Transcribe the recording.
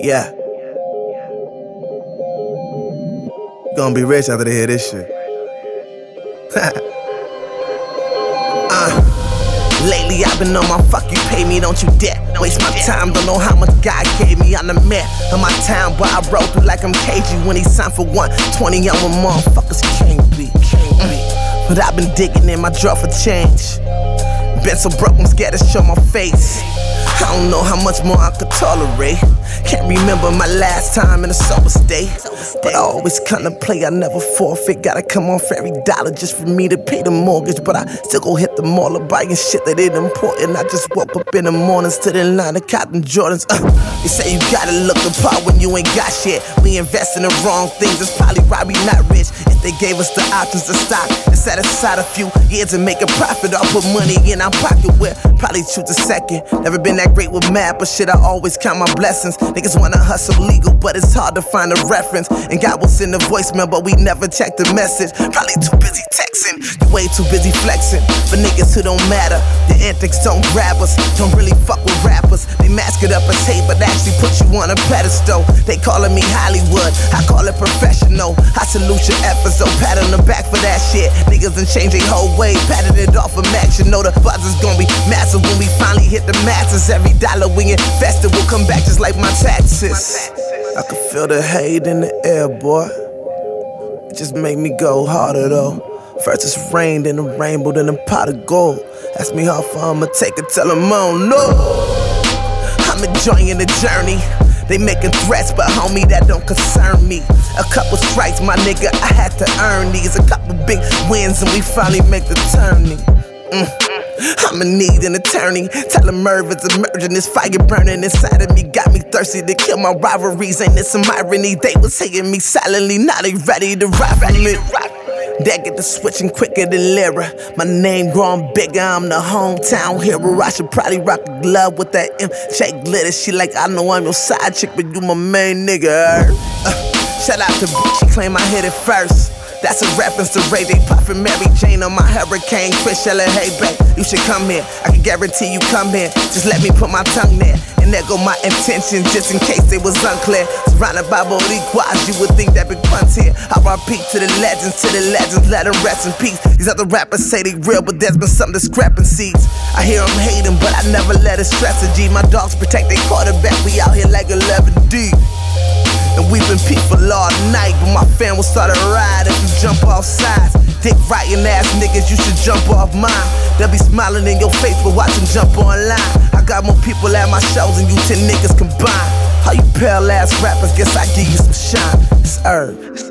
Yeah. Gonna be rich after they hear this shit. uh, lately I've been on my fuck you pay me, don't you dare waste my time. Don't know how much God gave me on the map of my town, but I roll through like I'm cagey when he signed for 120 on my motherfuckers can't be. Mm. But I've been digging in my drawer for change. Been so broke, I'm scared to show my face. I don't know how much more I could tolerate. Can't remember my last time in a sober state. But I always contemplate, I never forfeit. Gotta come off every dollar just for me to pay the mortgage. But I still go hit the mall or buying shit that ain't important. I just woke up in the mornings to the line of cotton Jordans. Uh, they say you gotta look the part when you ain't got shit. We invest in the wrong things, that's probably why we not rich. If they gave us the options to stock and set aside a few years and make a profit, I'll put money in pocket with probably choose a second. Never been that great with math, but shit, I always count my blessings. Niggas wanna hustle legal, but it's hard to find a reference. And God will send a voicemail, but we never check the message. Probably too busy texting, way too busy flexing. For niggas who don't matter, the antics don't grab us. Don't really fuck with rappers. They mask it up as hate, but actually put you on a pedestal. They calling me Hollywood, I call it professional. I salute your efforts, so pat on the back for that shit. Niggas done changed their whole way, patted it off of max. You know the is gonna be massive when we finally hit the masses. Every dollar we invest, it will come back just like my taxes. I can feel the hate in the air, boy. It just make me go harder though. First it's rain, then a rainbow, then a pot of gold. Ask me how far I'ma take it, tell them I don't know. I'm enjoying the journey. They making threats, but homie, that don't concern me. A couple strikes, my nigga, I had to earn these. A couple big wins, and we finally make the turning. Mm. I'ma need an attorney. Tell him Merv is emerging. This fire burning inside of me got me thirsty to kill my rivalries. Ain't this some irony? They was hating me silently. Now they ready to for me. Get the switching quicker than Lyra. My name growing bigger, I'm the hometown hero. I should probably rock a glove with that MJ glitter. She like, I know I'm your side chick, but you my main nigga. Uh, shout out to bitch, she claim I hit it first. That's a reference to Ray J puffin' Mary Jane on my hurricane. Chris Shella, hey babe, you should come here. I can guarantee you come here. Just let me put my tongue there. And there go my intentions, just in case it was unclear. Surrounded by Boricuas, you would think that Big Pun's here. R.I.P. to the legends, to the legends, let them rest in peace. These other rappers say they real, but there's been some discrepancies. I hear them hating, but I never let a G. My dogs protect their quarterback, we out here like 11 deep. And we've been people all night, but my fam will start a ride if you jump off sides. Dick writing ass niggas, you should jump off mine. They'll be smiling in your face but watch them jump online. I got more people at my shows than you 10 niggas combined. How you pale ass rappers, guess I give you some shine. It's herb. It's.